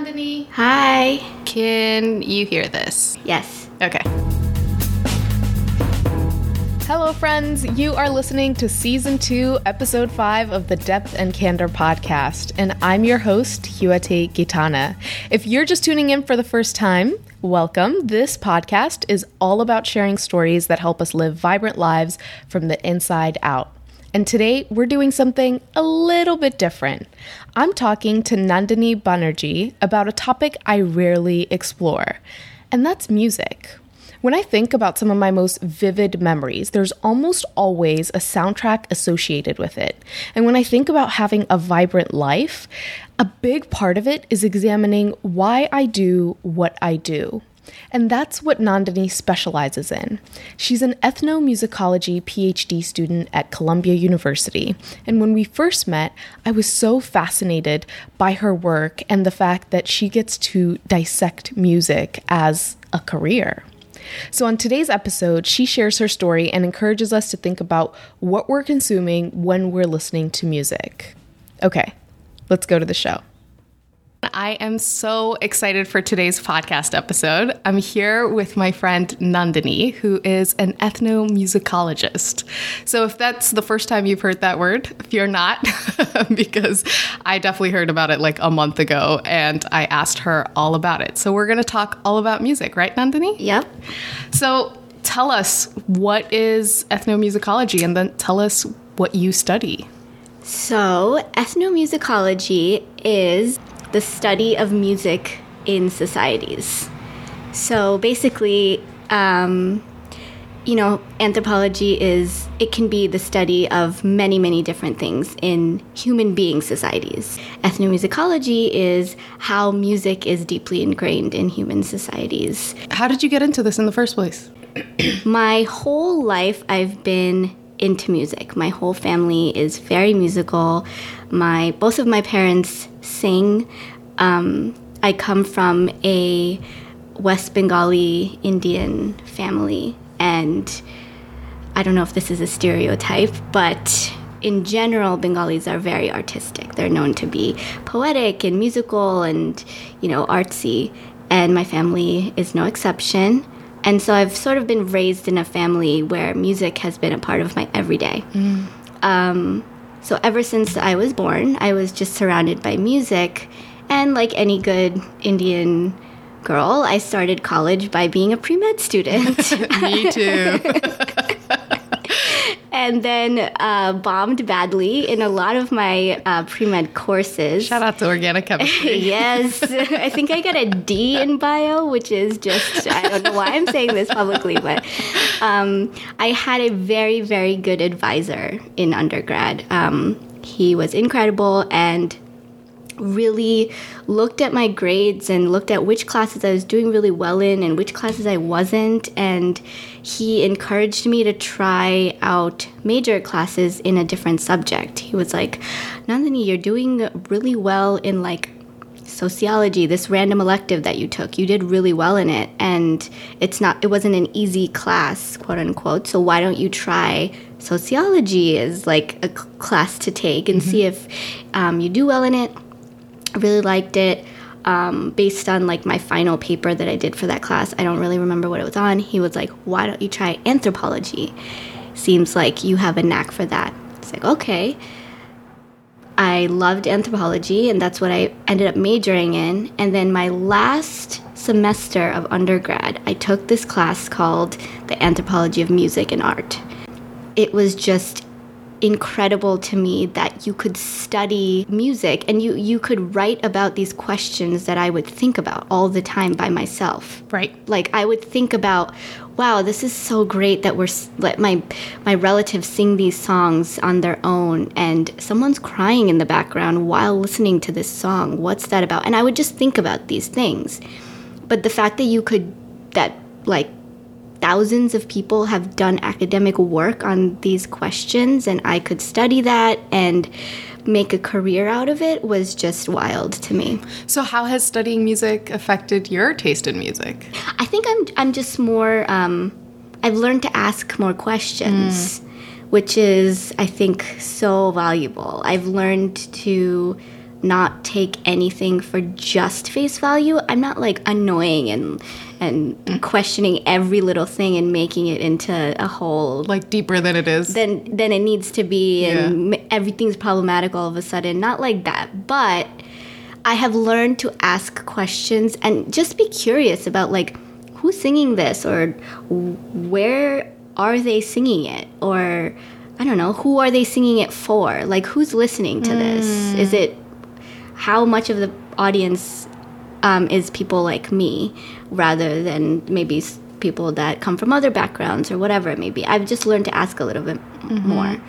Nandini. Hi. Can you hear this? Yes. Okay. Hello, friends. You are listening to Season 2, Episode 5 of the Depth and Candor podcast, and I'm your host, Hiwote Gitana. If you're just tuning in for the first time, welcome. This podcast is all about sharing stories that help us live vibrant lives from the inside out. And today we're doing something a little bit different. I'm talking to Nandini Banerjee about a topic I rarely explore, and that's music. When I think about some of my most vivid memories, there's almost always a soundtrack associated with it. And when I think about having a vibrant life, a big part of it is examining why I do what I do. And that's what Nandini specializes in. She's an ethnomusicology PhD student at Columbia University. And when we first met, I was so fascinated by her work and the fact that she gets to dissect music as a career. So, on today's episode, she shares her story and encourages us to think about what we're consuming when we're listening to music. Okay, let's go to the show. I am so excited for today's podcast episode. I'm here with my friend Nandini, who is an ethnomusicologist. So, if that's the first time you've heard that word, fear not, because I definitely heard about it like a month ago and I asked her all about it. So, we're going to talk all about music, right, Nandini? Yep. So, tell us what is ethnomusicology and then tell us what you study. So, ethnomusicology is the study of music in societies. So basically, um, you know, anthropology is, it can be the study of many, many different things in human being societies. Ethnomusicology is how music is deeply ingrained in human societies. How did you get into this in the first place? My whole life, I've been into music. My whole family is very musical. My both of my parents sing. Um, I come from a West Bengali Indian family, and I don't know if this is a stereotype, but in general, Bengalis are very artistic. They're known to be poetic and musical and, you know, artsy. And my family is no exception. And so I've sort of been raised in a family where music has been a part of my everyday. Mm. Um, so ever since I was born, I was just surrounded by music. And like any good Indian girl, I started college by being a pre med student. Me too. and then uh, bombed badly in a lot of my uh, pre med courses. Shout out to organic chemistry. yes. I think I got a D in bio, which is just, I don't know why I'm saying this publicly, but um, I had a very, very good advisor in undergrad. Um, he was incredible and really looked at my grades and looked at which classes I was doing really well in and which classes I wasn't. And he encouraged me to try out major classes in a different subject. He was like, Nandini, you're doing really well in like sociology, this random elective that you took. You did really well in it. And it's not, it wasn't an easy class, quote unquote. So why don't you try sociology as like a class to take and mm-hmm. see if um, you do well in it? I really liked it. Um, based on like my final paper that I did for that class, I don't really remember what it was on. He was like, "Why don't you try anthropology? Seems like you have a knack for that." It's like, okay. I loved anthropology, and that's what I ended up majoring in. And then my last semester of undergrad, I took this class called The Anthropology of Music and Art. It was just incredible to me that you could study music and you you could write about these questions that I would think about all the time by myself. Right. Like I would think about, wow, this is so great that we're let my my relatives sing these songs on their own and someone's crying in the background while listening to this song. What's that about? And I would just think about these things. But the fact that you could that like thousands of people have done academic work on these questions, and I could study that and make a career out of it was just wild to me. So, how has studying music affected your taste in music? I think I'm I'm just more. Um, I've learned to ask more questions, mm. which is I think so valuable. I've learned to not take anything for just face value. I'm not like annoying and and Mm. questioning every little thing and making it into a whole Like deeper than it is. than than it needs to be and m everything's problematic all of a sudden. Not like that, but I have learned to ask questions and just be curious about like who's singing this or where are they singing it or I don't know who are they singing it for? Like who's listening to this? Is it how much of the audience um, is people like me rather than maybe people that come from other backgrounds or whatever it may be. I've just learned to ask a little bit more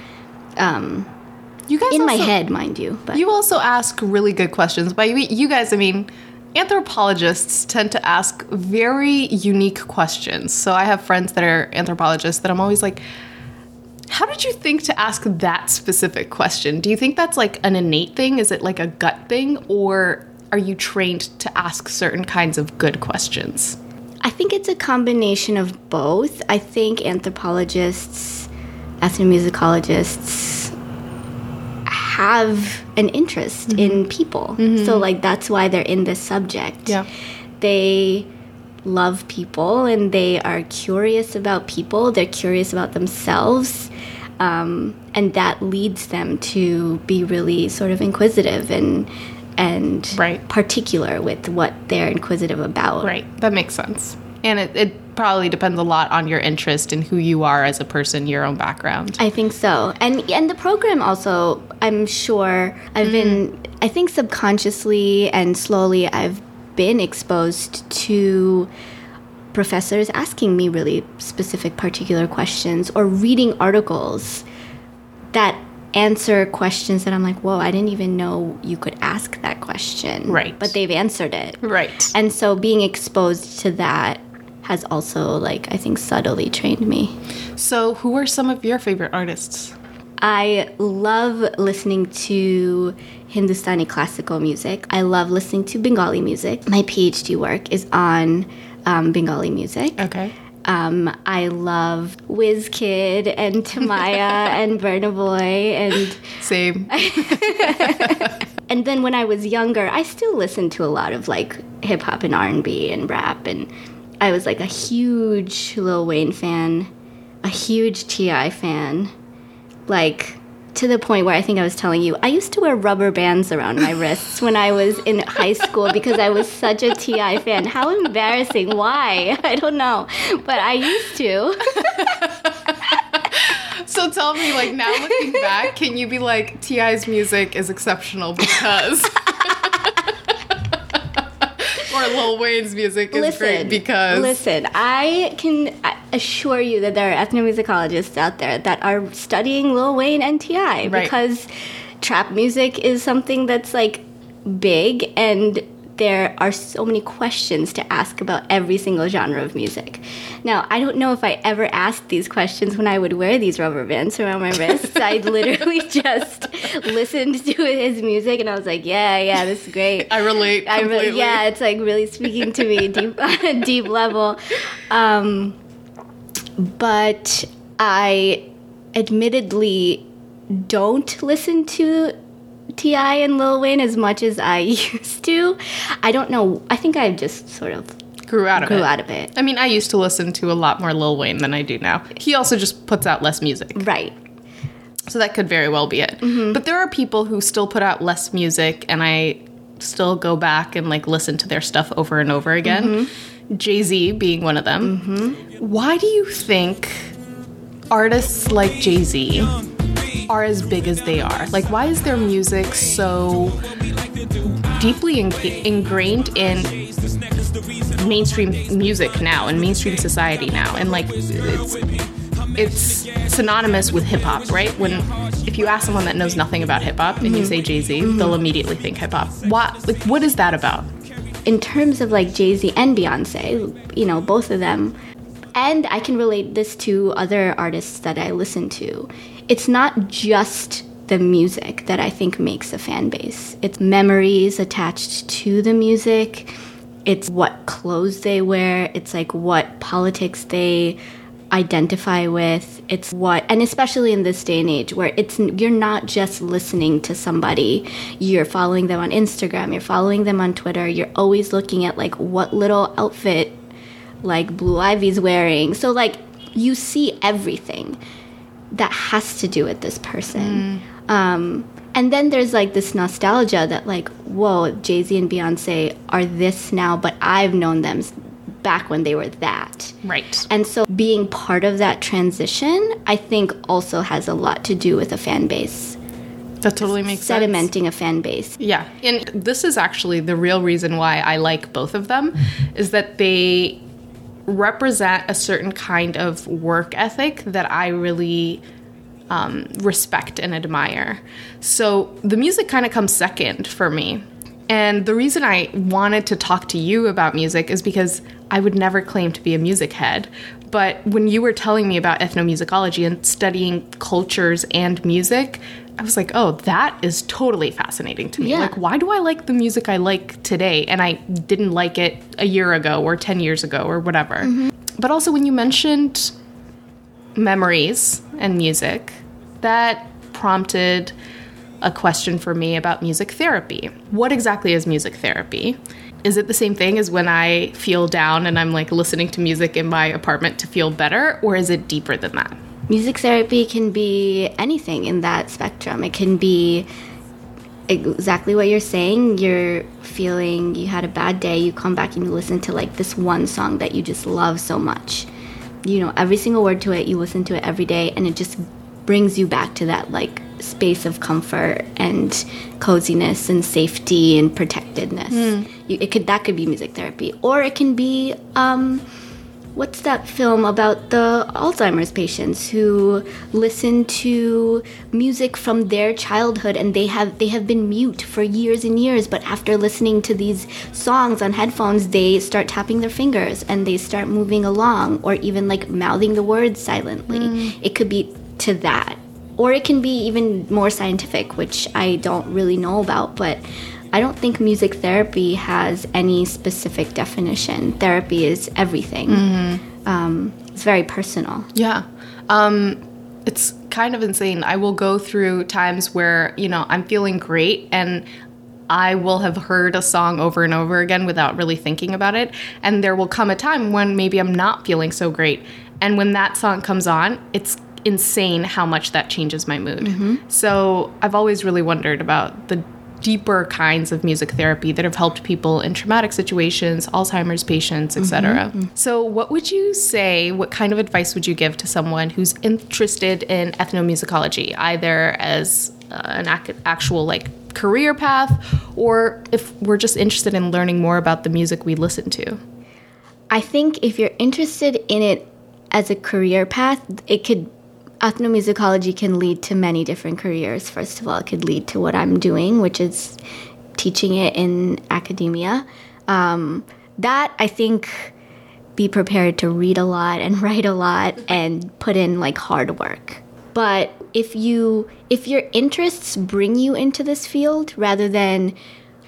you guys in my head, mind you. But You also ask really good questions. By you, you guys, I mean, anthropologists tend to ask very unique questions. So I have friends that are anthropologists that I'm always like, how did you think to ask that specific question? Do you think that's like an innate thing? Is it like a gut thing? Or are you trained to ask certain kinds of good questions? I think it's a combination of both. I think anthropologists, ethnomusicologists have an interest mm-hmm. in people. Mm-hmm. So like that's why they're in this subject. Yeah. They love people and they are curious about people. They're curious about themselves. Um, and that leads them to be really sort of inquisitive and and Right. particular with what they're inquisitive about. Right. That makes sense. And it, it probably depends a lot on your interest and who you are as a person, your own background. I think so. And and the program also, I'm sure I've been I think subconsciously and slowly I've been exposed to professors asking me really specific particular questions or reading articles that answer questions that I'm like, "Whoa, I didn't even know you could ask that question." Right. But they've answered it. Right. And so being exposed to that has also like I think subtly trained me. So, who are some of your favorite artists? I love listening to Hindustani classical music. I love listening to Bengali music. My PhD work is on um, Bengali music. Okay. Um, I love Kid and Tamaya and Burna Boy and Same. and then when I was younger, I still listened to a lot of like hip hop and R and B and rap, and I was like a huge Lil Wayne fan, a huge T.I. fan, like to the point where I think I was telling you I used to wear rubber bands around my wrists when I was in high school because I was such a T.I. fan. How embarrassing! Why? I don't know, but I used to. So tell me, like now looking back, can you be like T.I.'s music is exceptional because, or Lil Wayne's music is great because? Listen, I can assure you that there are ethnomusicologists out there that are studying Lil Wayne and T.I. because trap music is something that's like big and there are so many questions to ask about every single genre of music. Now, I don't know if I ever asked these questions when I would wear these rubber bands around my wrists. I literally just listened to his music and I was like, yeah, yeah, this is great. I relate. I really, yeah, it's like really speaking to me deep, deep level. Um, but I admittedly don't listen to T.I. and Lil Wayne as much as I used to. I don't know. I think I just sort of grew out of grew it. out of it. I mean, I used to listen to a lot more Lil Wayne than I do now. He also just puts out less music. Right. So that could very well be it. Mm-hmm. But there are people who still put out less music, and I still go back and like listen to their stuff over and over again. Mm-hmm. Jay Z being one of them. Why do you think artists like Jay Z are as big as they are? Like, why is their music so deeply in- ingrained in mainstream music now and mainstream society now? And like, it's it's synonymous with hip hop, right? When if you ask someone that knows nothing about hip hop and you mm-hmm. say Jay Z, mm-hmm. they'll immediately think hip hop. What like what is that about? In terms of like Jay Z and Beyonce, you know, both of them, and I can relate this to other artists that I listen to. It's not just the music that I think makes a fan base, it's memories attached to the music, it's what clothes they wear, it's like what politics they identify with. It's what, and especially in this day and age where it's you're not just listening to somebody. You're following them on Instagram. You're following them on Twitter. You're always looking at like what little outfit like Blue Ivy's wearing. So like you see everything that has to do with this person. Mm. Um, and then there's like this nostalgia that like, whoa, Jay Z and Beyonce are this now, but I've known them back when they were that. Right. And so being part of that transition, I think also has a lot to do with a fan base. That totally makes sense. sedimenting sense. a fan base. Yeah. And this is actually the real reason why I like both of them is that they represent a certain kind of work ethic that I really um, respect and admire. So the music kind of comes second for me. And the reason I wanted to talk to you about music is because I would never claim to be a music head. But when you were telling me about ethnomusicology and studying cultures and music, I was like, oh, that is totally fascinating to me. Yeah. Like, why do I like the music I like today? And I didn't like it a year ago or 10 years ago or whatever. Mm-hmm. But also, when you mentioned memories and music, that prompted a question for me about music therapy. What exactly is music therapy? Is it the same thing as when I feel down and I'm like listening to music in my apartment to feel better, or is it deeper than that? Music therapy can be anything in that spectrum. It can be exactly what you're saying. You're feeling you had a bad day, you come back and you listen to like this one song that you just love so much. You know, every single word to it, you listen to it every day, and it just brings you back to that like space of comfort and coziness and safety and protectedness. Mm. You, it could that could be music therapy, or it can be um, what's that film about the Alzheimer's patients who listen to music from their childhood and they have they have been mute for years and years, but after listening to these songs on headphones, they start tapping their fingers and they start moving along, or even like mouthing the words silently. Mm. It could be to that or it can be even more scientific, which I don't really know about, but I don't think music therapy has any specific definition. Therapy is everything. Mm-hmm. Um, it's very personal. Yeah. Um, it's kind of insane. I will go through times where, you know, I'm feeling great and I will have heard a song over and over again without really thinking about it. And there will come a time when maybe I'm not feeling so great. And when that song comes on, it's insane how much that changes my mood. Mm-hmm. So I've always really wondered about the deeper kinds of music therapy that have helped people in traumatic situations, Alzheimer's patients, etc. Mm-hmm. So what would you say, what kind of advice would you give to someone who's interested in ethnomusicology, either as uh, an ac- actual like career path or if we're just interested in learning more about the music we listen to? I think if you're interested in it as a career path, it could ethnomusicology can lead to many different careers. First of all, it could lead to what I'm doing, which is teaching it in academia. Um, that I think be prepared to read a lot and write a lot and put in like hard work. But if you if your interests bring you into this field rather than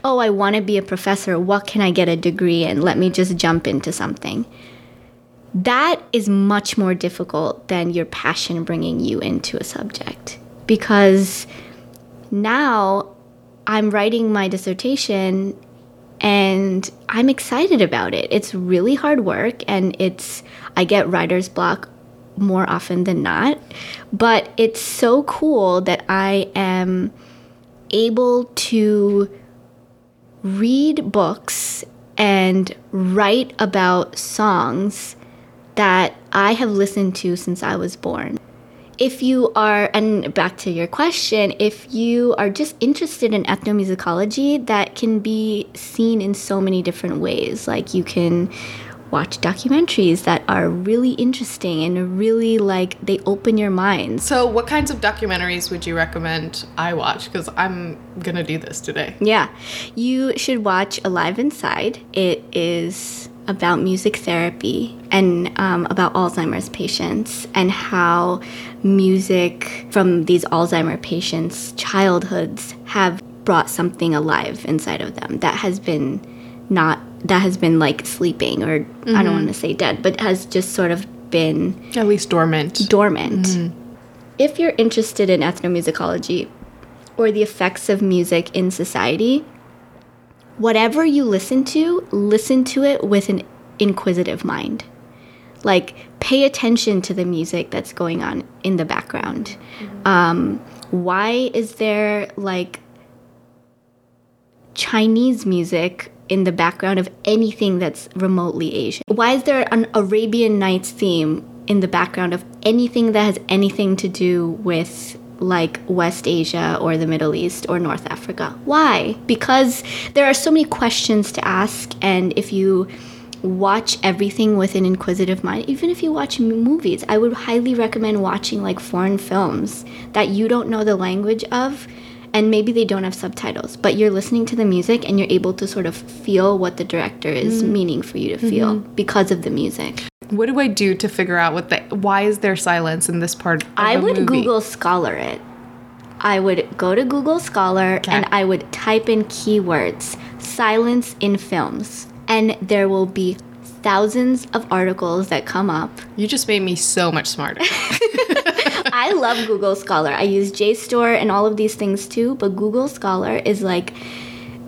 oh I want to be a professor, what can I get a degree in? Let me just jump into something that is much more difficult than your passion bringing you into a subject because now I'm writing my dissertation and I'm excited about it. It's really hard work and it's I get writer's block more often than not, but it's so cool that I am able to read books and write about songs that I have listened to since I was born. If you are, and back to your question, if you are just interested in ethnomusicology, that can be seen in so many different ways. Like you can watch documentaries that are really interesting and really like they open your mind. So, what kinds of documentaries would you recommend I watch? Because I'm gonna do this today. Yeah, you should watch Alive Inside. It is about music therapy and um, about Alzheimer's patients and how music from these Alzheimer patients' childhoods have brought something alive inside of them that has been not that has been like sleeping or mm-hmm. I don't mm-hmm. want to say dead, but has just sort of been At least dormant. dormant. If you're interested in ethnomusicology or the effects of music in society, whatever you listen to, listen to it with an inquisitive mind. Like, pay attention to the music that's going on in the background. Um, why is there like Chinese music in the background of anything that's remotely Asian? Why is there an Arabian Nights theme in the background of anything that has anything to do with like West Asia or the Middle East or North Africa? Why? Because there are so many questions to ask, and if you watch everything with an inquisitive mind, even if you watch movies, I would highly recommend watching like foreign films that you don't know the language of and maybe they don't have subtitles, but you're listening to the music and you're able to sort of feel what the director is mm. meaning for you to feel mm-hmm. because of the music. What do I do to figure out what the why is there silence in this part? Of I a would movie? Google Scholar it. I would go to Google Scholar and I would type in keywords silence in films, and there will be thousands of articles that come up. You just made me so much smarter. I love Google Scholar. I use JSTOR and all of these things too, but Google Scholar is like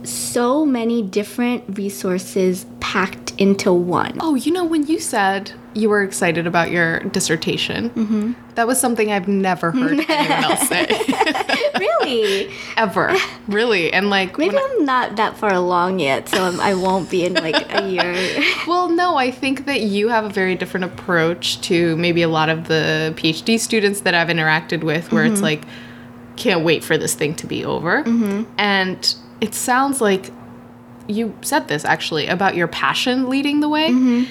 so many different resources packed into one. oh, you know when you said you were excited about your dissertation, mm-hmm. that was something I've never heard anyone else say really? ever. Really, and like Maybe when I- I'm not that far along yet, so I'm, I won't be in like a year. Well, no, I think that you have a very different approach to maybe a lot of the PhD students that I've interacted with, where it's mm-hmm. like, can't wait for this thing to be over. Mm-hmm. And it sounds like you said this actually about your passion leading the way. Mm-hmm.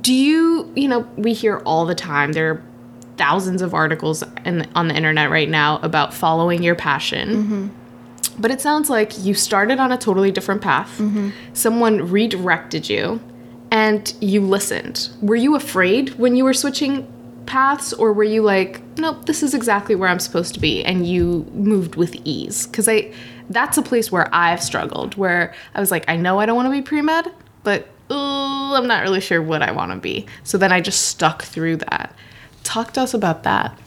Do you, you know, we hear all the time, there are thousands of articles in, on the internet right now about following your passion. Mm-hmm. But it sounds like you started on a totally different path. Mm-hmm. Someone redirected you and you listened. Were you afraid when you were switching paths or were you like, nope, this is exactly where I'm supposed to be and you moved with ease? Cuz I that's a place where I've struggled where I was like, I know I don't want to be pre-med, but uh, I'm not really sure what I want to be. So then I just stuck through that. Talk to us about that.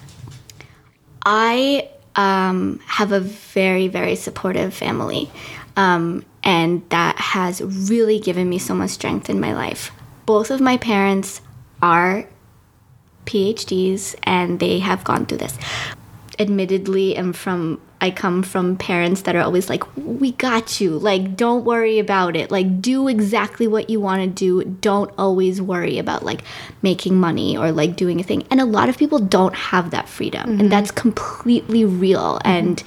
I um, have a very, very supportive family, um, and that has really given me so much strength in my life. Both of my parents are PhDs, and they have gone through this. Admittedly, I'm from I come from parents that are always like, "We got you. Like, don't worry about it. Like, do exactly what you want to do. Don't always worry about like making money or like doing a thing." And a lot of people don't have that freedom, and mm-hmm. that's completely real. Mm-hmm. And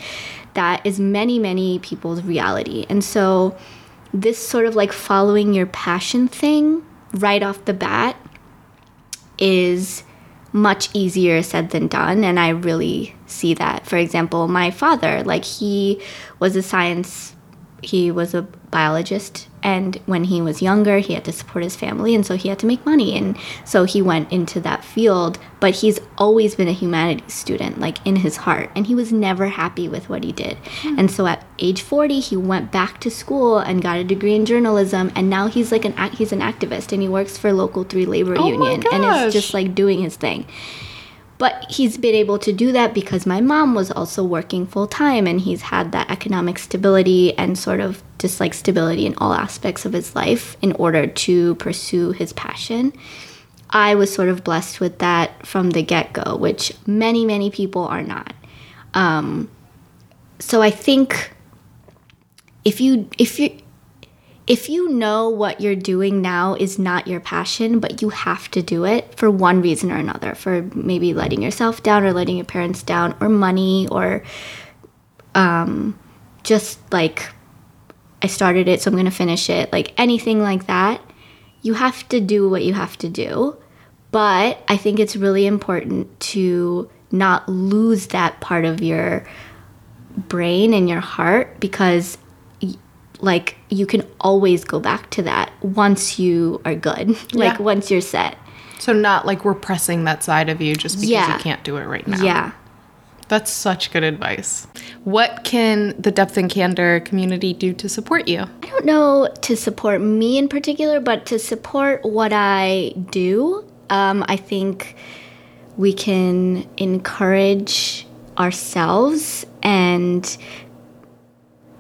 that is many, many people's reality. And so, this sort of like following your passion thing right off the bat is much easier said than done and i really see that. For example my father like he was a science he was a biologist and when he was younger he had to support his family and so he had to make money and so he went into that field. But he's always been a humanities student like in his heart and he was never happy with what he did. Hmm. And so at age 40 he went back to school and got a degree in journalism and now he's like an he's an activist and he works for local 3 labor Oh union and is just like doing his thing but he's been able to do that because my mom was also working full time and he's had that economic stability and sort of just like stability in all aspects of his life in order to pursue his passion. I was sort of blessed with that from the get go, which many, many people are not. Um, so I think if you if you if you know what you're doing now is not your passion, but you have to do it for one reason or another, for maybe letting yourself down or letting your parents down or money or um, just like I started it, so I'm going to finish it, like anything like that, you have to do what you have to do. But I think it's really important to not lose that part of your brain and your heart because like you can always go back to that once you are good like Yeah. once you're set So not like repressing that side of you just because Yeah. you can't do it right now. yeah That's such good advice. What can the Depth and Candor community do to support you? i don't know to support me in particular but to support what i do Um, I think we can encourage ourselves and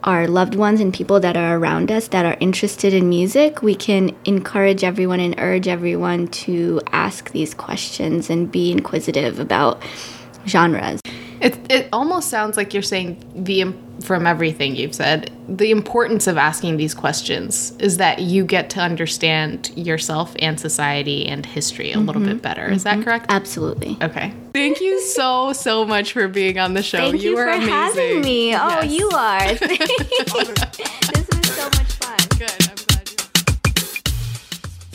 our loved ones and people that are around us that are interested in music, we can encourage everyone and urge everyone to ask these questions and be inquisitive about genres. It, it almost sounds like you're saying the from everything you've said the importance of asking these questions is that you get to understand yourself and society and history a mm-hmm. little bit better is mm-hmm. that correct absolutely okay thank you so so much for being on the show. Thank you, you for amazing. having me oh, yes. oh you are. This was so much fun. Good. I'm glad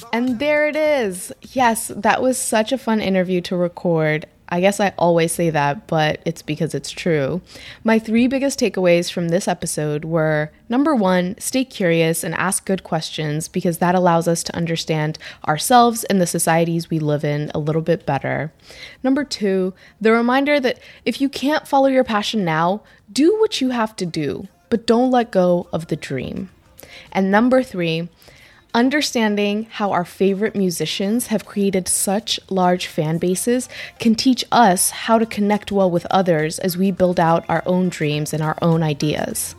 you and there it is. Yes that was such a fun interview to record I guess I always say that, but it's because it's true. My three biggest takeaways from this episode were number one, stay curious and ask good questions because that allows us to understand ourselves and the societies we live in a little bit better. Number two, the reminder that if you can't follow your passion now, do what you have to do, but don't let go of the dream. And number three, Understanding how our favorite musicians have created such large fan bases can teach us how to connect well with others as we build out our own dreams and our own ideas.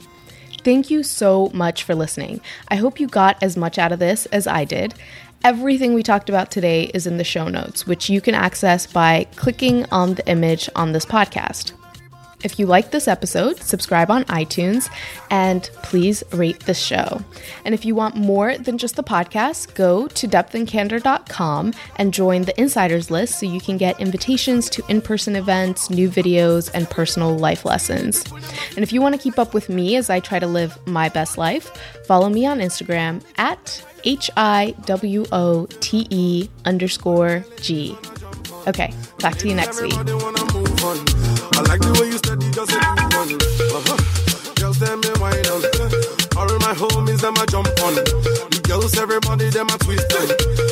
Thank you so much for listening. I hope you got as much out of this as I did. Everything we talked about today is in the show notes, which you can access by clicking on the image on this podcast. If you like this episode, subscribe on iTunes and please rate the show. And if you want more than just the podcast, go to depthandcandor.com and join the insiders list so you can get invitations to in person events, new videos, and personal life lessons. And if you want to keep up with me as I try to live my best life, follow me on Instagram at H I W O T E underscore G. Okay, talk to you next week. Like the way you steady just a one. Uh-huh. Girls, them me wine on. All my homies, them a jump on. The girls, everybody, them a twist on.